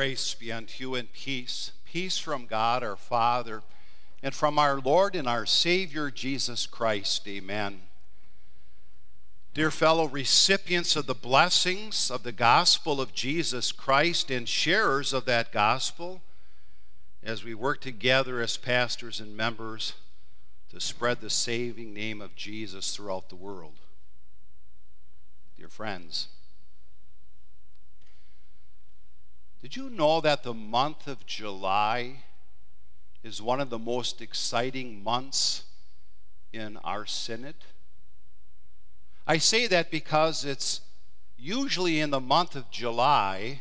Grace be unto you and peace. Peace from God our Father and from our Lord and our Savior Jesus Christ. Amen. Dear fellow recipients of the blessings of the gospel of Jesus Christ and sharers of that gospel, as we work together as pastors and members to spread the saving name of Jesus throughout the world. Dear friends, did you know that the month of July is one of the most exciting months in our synod? I say that because it's usually in the month of July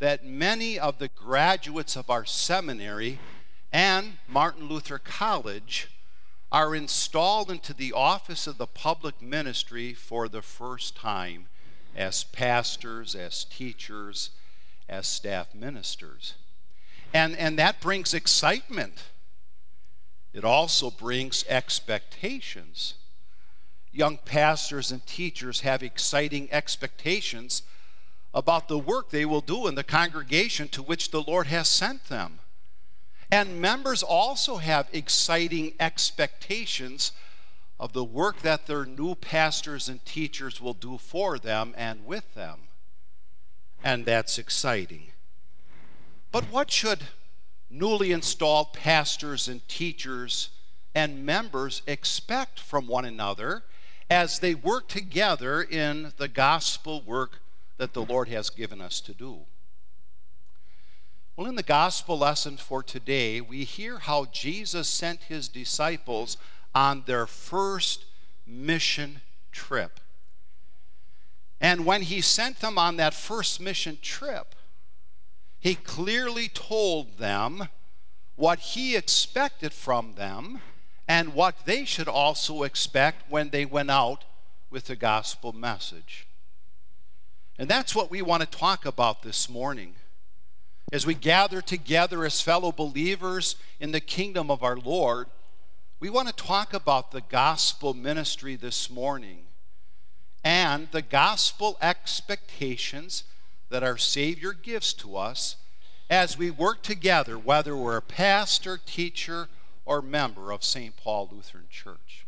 that many of the graduates of our seminary and Martin Luther College are installed into the office of the public ministry for the first time as pastors, as teachers, as staff ministers. And, and that brings excitement. It also brings expectations. Young pastors and teachers have exciting expectations about the work they will do in the congregation to which the Lord has sent them. And members also have exciting expectations of the work that their new pastors and teachers will do for them and with them and that's exciting. But what should newly installed pastors and teachers and members expect from one another as they work together in the gospel work that the Lord has given us to do? Well, in the gospel lesson for today, we hear how Jesus sent his disciples on their first mission trip. And when he sent them on that first mission trip, he clearly told them what he expected from them and what they should also expect when they went out with the gospel message. And that's what we want to talk about this morning. As we gather together as fellow believers in the kingdom of our Lord, we want to talk about the gospel ministry this morning and the gospel expectations that our Savior gives to us as we work together, whether we're a pastor, teacher, or member of St. Paul Lutheran Church.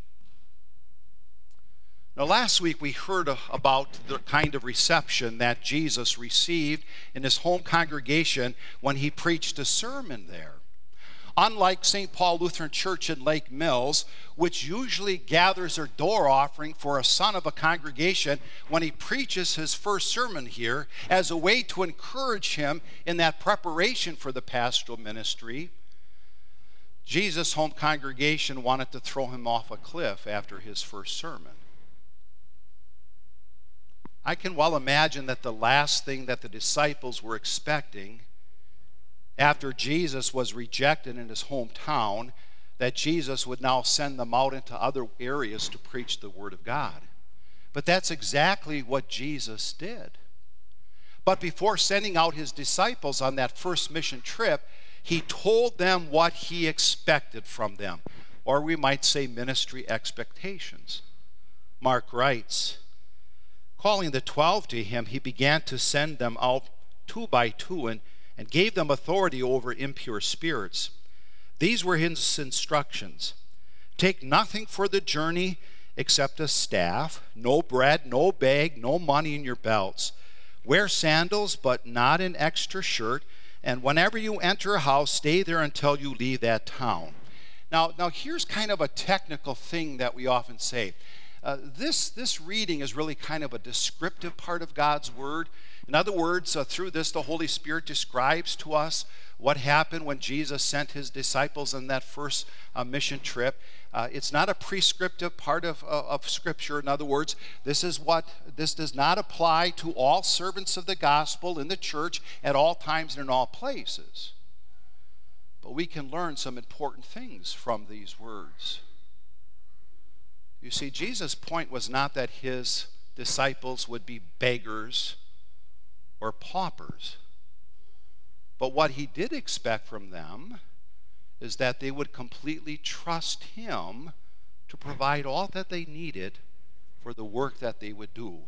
Now, last week we heard about the kind of reception that Jesus received in his home congregation when he preached a sermon there. Unlike St. Paul Lutheran Church in Lake Mills, which usually gathers their door offering for a son of a congregation when he preaches his first sermon here as a way to encourage him in that preparation for the pastoral ministry, Jesus' home congregation wanted to throw him off a cliff after his first sermon. I can well imagine that the last thing that the disciples were expecting after Jesus was rejected in his hometown, that Jesus would now send them out into other areas to preach the Word of God. But that's exactly what Jesus did. But before sending out his disciples on that first mission trip, he told them what he expected from them, or we might say ministry expectations. Mark writes, Calling the twelve to him, he began to send them out two by two and and gave them authority over impure spirits. These were his instructions Take nothing for the journey except a staff, no bread, no bag, no money in your belts. Wear sandals, but not an extra shirt. And whenever you enter a house, stay there until you leave that town. Now, now here's kind of a technical thing that we often say. Uh, this, this reading is really kind of a descriptive part of God's Word. In other words, uh, through this, the Holy Spirit describes to us what happened when Jesus sent his disciples on that first uh, mission trip. Uh, it's not a prescriptive part of, uh, of Scripture. In other words, this is what this does not apply to all servants of the gospel in the church at all times and in all places. But we can learn some important things from these words. You see, Jesus' point was not that his disciples would be beggars or paupers. But what he did expect from them is that they would completely trust him to provide all that they needed for the work that they would do.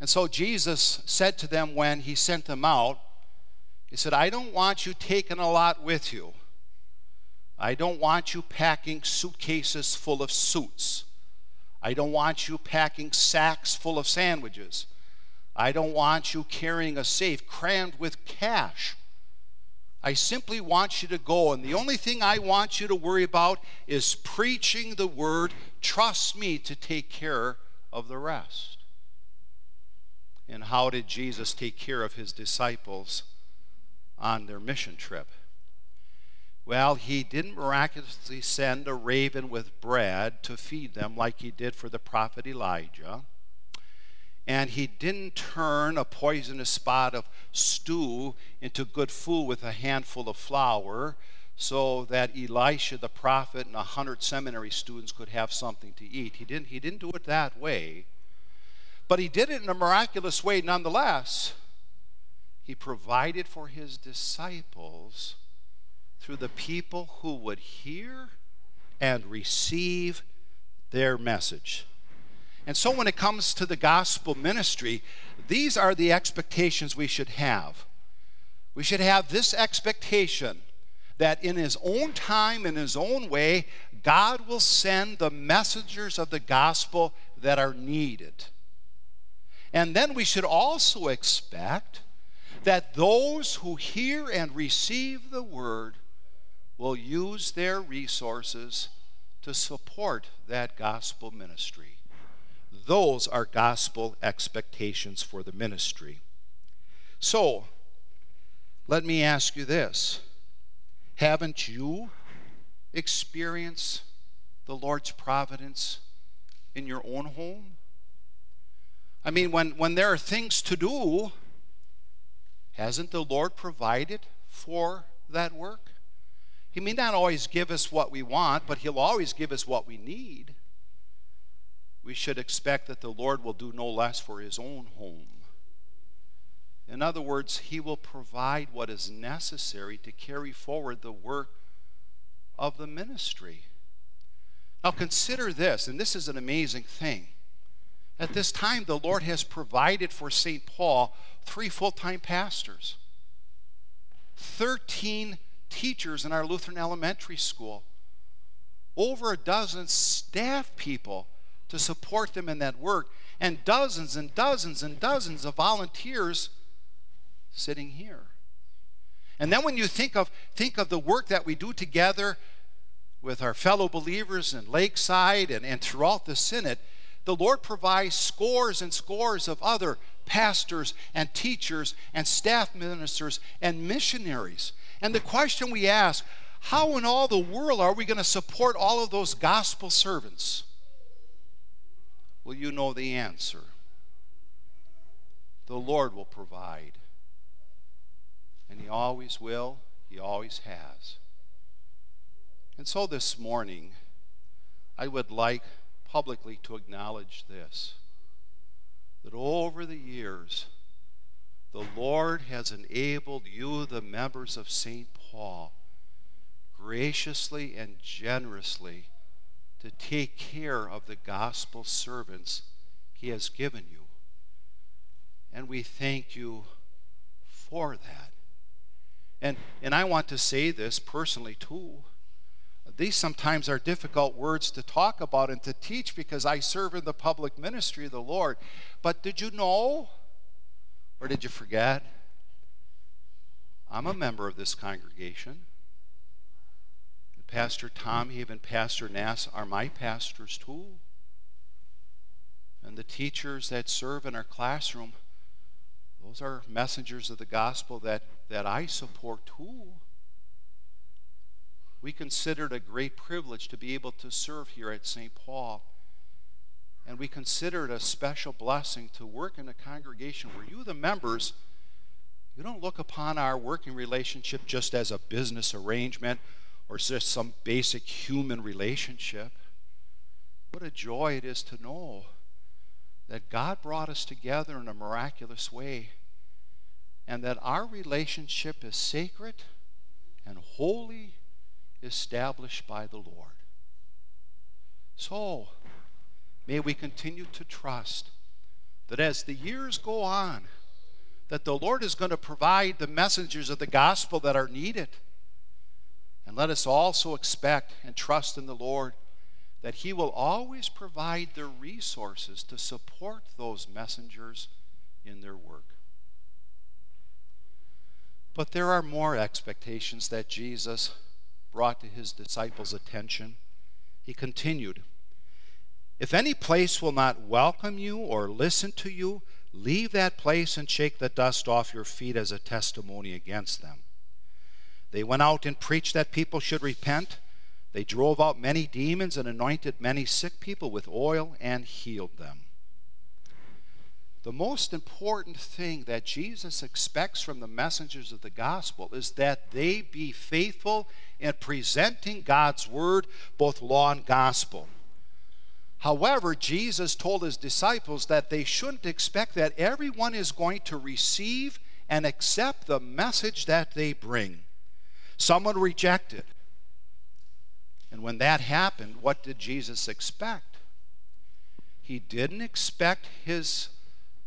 And so Jesus said to them when he sent them out, He said, I don't want you taking a lot with you. I don't want you packing suitcases full of suits. I don't want you packing sacks full of sandwiches. I don't want you carrying a safe crammed with cash. I simply want you to go, and the only thing I want you to worry about is preaching the word. Trust me to take care of the rest. And how did Jesus take care of his disciples on their mission trip? Well, he didn't miraculously send a raven with bread to feed them like he did for the prophet Elijah. And he didn't turn a poisonous spot of stew into good food with a handful of flour so that Elisha the prophet and a hundred seminary students could have something to eat. He didn't, he didn't do it that way. But he did it in a miraculous way nonetheless. He provided for his disciples through the people who would hear and receive their message. And so, when it comes to the gospel ministry, these are the expectations we should have. We should have this expectation that in His own time, in His own way, God will send the messengers of the gospel that are needed. And then we should also expect that those who hear and receive the word will use their resources to support that gospel ministry. Those are gospel expectations for the ministry. So, let me ask you this Haven't you experienced the Lord's providence in your own home? I mean, when, when there are things to do, hasn't the Lord provided for that work? He may not always give us what we want, but He'll always give us what we need. We should expect that the Lord will do no less for His own home. In other words, He will provide what is necessary to carry forward the work of the ministry. Now, consider this, and this is an amazing thing. At this time, the Lord has provided for St. Paul three full time pastors, 13 teachers in our Lutheran elementary school, over a dozen staff people to support them in that work, and dozens and dozens and dozens of volunteers sitting here. And then when you think of think of the work that we do together with our fellow believers in Lakeside and, and throughout the Synod, the Lord provides scores and scores of other pastors and teachers and staff ministers and missionaries. And the question we ask how in all the world are we going to support all of those gospel servants? Well, you know the answer. The Lord will provide. And He always will, He always has. And so this morning, I would like publicly to acknowledge this that over the years, the Lord has enabled you, the members of St. Paul, graciously and generously to take care of the gospel servants He has given you. And we thank you for that. And, and I want to say this personally too. These sometimes are difficult words to talk about and to teach because I serve in the public ministry of the Lord. But did you know, or did you forget? I'm a member of this congregation. Pastor Tom even Pastor Nass are my pastors too. And the teachers that serve in our classroom, those are messengers of the gospel that, that I support too we consider it a great privilege to be able to serve here at St. Paul. And we consider it a special blessing to work in a congregation where you, the members, you don't look upon our working relationship just as a business arrangement or just some basic human relationship. What a joy it is to know that God brought us together in a miraculous way and that our relationship is sacred and holy established by the Lord. So, may we continue to trust that as the years go on, that the Lord is going to provide the messengers of the gospel that are needed. And let us also expect and trust in the Lord that He will always provide the resources to support those messengers in their work. But there are more expectations that Jesus brought to his disciples' attention. He continued, If any place will not welcome you or listen to you, leave that place and shake the dust off your feet as a testimony against them. They went out and preached that people should repent. They drove out many demons and anointed many sick people with oil and healed them. The most important thing that Jesus expects from the messengers of the gospel is that they be faithful in presenting God's word, both law and gospel. However, Jesus told his disciples that they shouldn't expect that everyone is going to receive and accept the message that they bring. Someone rejected. And when that happened, what did Jesus expect? He didn't expect his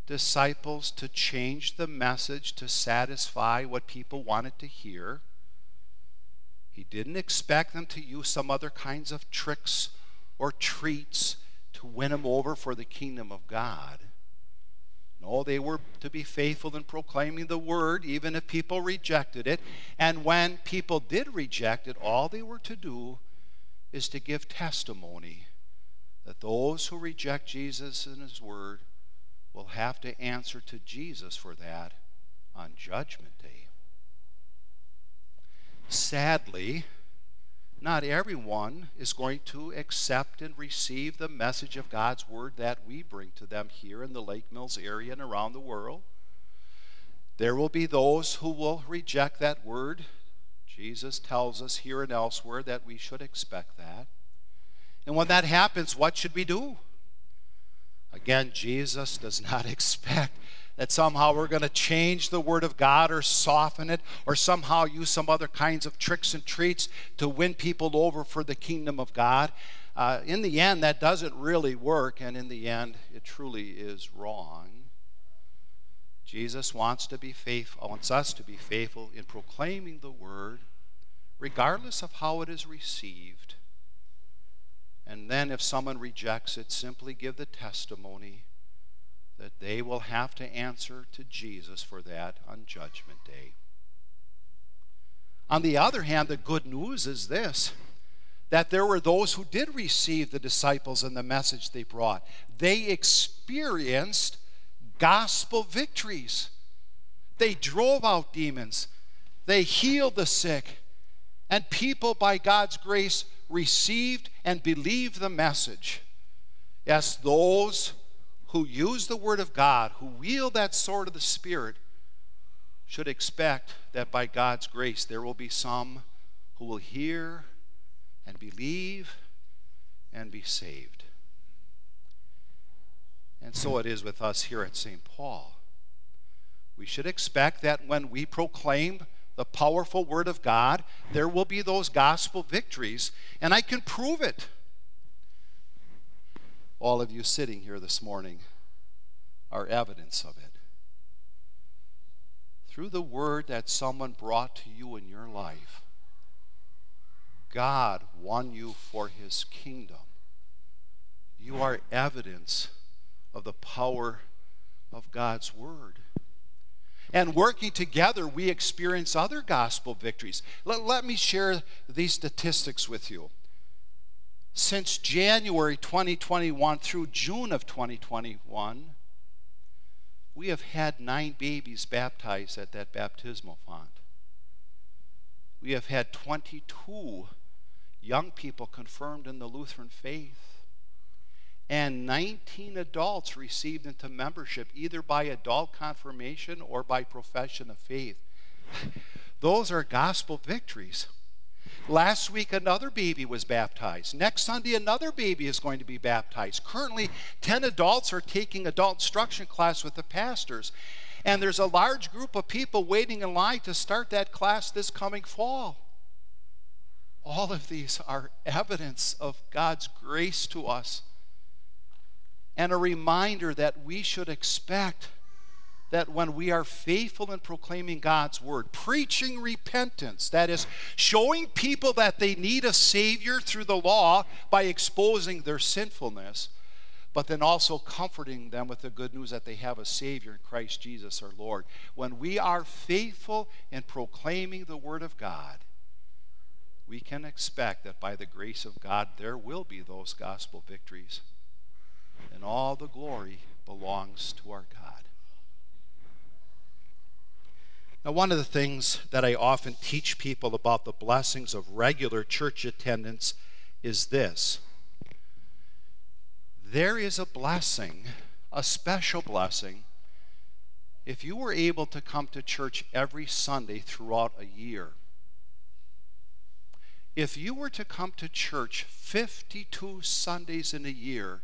disciples to change the message to satisfy what people wanted to hear. He didn't expect them to use some other kinds of tricks or treats to win them over for the kingdom of God. No, they were to be faithful in proclaiming the word, even if people rejected it. And when people did reject it, all they were to do is to give testimony that those who reject Jesus and his word will have to answer to Jesus for that on Judgment Day. Sadly, not everyone is going to accept and receive the message of God's Word that we bring to them here in the Lake Mills area and around the world. There will be those who will reject that Word. Jesus tells us here and elsewhere that we should expect that. And when that happens, what should we do? Again, Jesus does not expect that somehow we're going to change the Word of God or soften it or somehow use some other kinds of tricks and treats to win people over for the kingdom of God. Uh, in the end, that doesn't really work, and in the end, it truly is wrong. Jesus wants to be faithful, wants us to be faithful in proclaiming the word, regardless of how it is received. And then, if someone rejects it, simply give the testimony that they will have to answer to Jesus for that on Judgment Day. On the other hand, the good news is this that there were those who did receive the disciples and the message they brought. They experienced gospel victories. They drove out demons, they healed the sick, and people, by God's grace, received and believed the message. Yes, those who use the Word of God, who wield that sword of the Spirit, should expect that by God's grace there will be some who will hear and believe and be saved. And so it is with us here at St. Paul. We should expect that when we proclaim the powerful Word of God, there will be those gospel victories, and I can prove it. All of you sitting here this morning are evidence of it. Through the word that someone brought to you in your life, God won you for his kingdom. You are evidence of the power of God's word. And working together, we experience other gospel victories. Let, let me share these statistics with you. Since January 2021 through June of 2021, we have had nine babies baptized at that baptismal font. We have had 22 young people confirmed in the Lutheran faith and 19 adults received into membership either by adult confirmation or by profession of faith. Those are gospel victories. Last week, another baby was baptized. Next Sunday, another baby is going to be baptized. Currently, 10 adults are taking adult instruction class with the pastors. And there's a large group of people waiting in line to start that class this coming fall. All of these are evidence of God's grace to us. and a reminder that we should expect that when we are faithful in proclaiming God's word, preaching repentance, that is, showing people that they need a Savior through the law by exposing their sinfulness, but then also comforting them with the good news that they have a Savior in Christ Jesus our Lord. When we are faithful in proclaiming the Word of God, we can expect that by the grace of God, there will be those gospel victories. And all the glory belongs to our God. Now, one of the things that I often teach people about the blessings of regular church attendance is this there is a blessing, a special blessing, if you were able to come to church every Sunday throughout a year. If you were to come to church 52 Sundays in a year,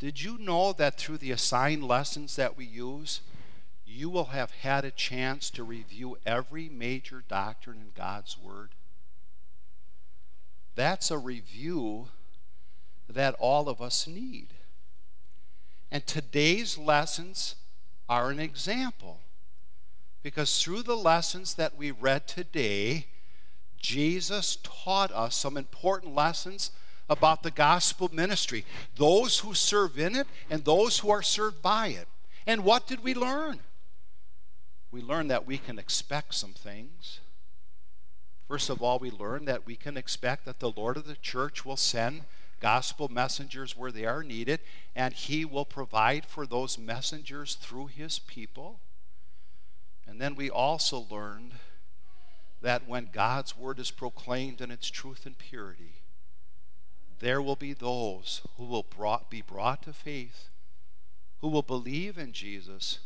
did you know that through the assigned lessons that we use, you will have had a chance to review every major doctrine in God's Word. That's a review that all of us need. And today's lessons are an example. Because through the lessons that we read today, Jesus taught us some important lessons about the gospel ministry those who serve in it and those who are served by it. And what did we learn? We learn that we can expect some things. First of all, we learn that we can expect that the Lord of the church will send gospel messengers where they are needed, and He will provide for those messengers through His people. And then we also learned that when God's word is proclaimed in its truth and purity, there will be those who will brought, be brought to faith, who will believe in Jesus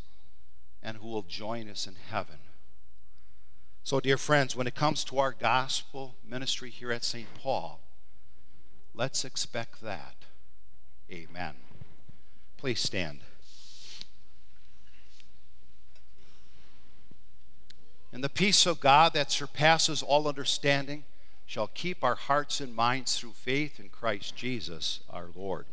and who will join us in heaven. So, dear friends, when it comes to our gospel ministry here at St. Paul, let's expect that. Amen. Please stand. And the peace of God that surpasses all understanding shall keep our hearts and minds through faith in Christ Jesus our Lord.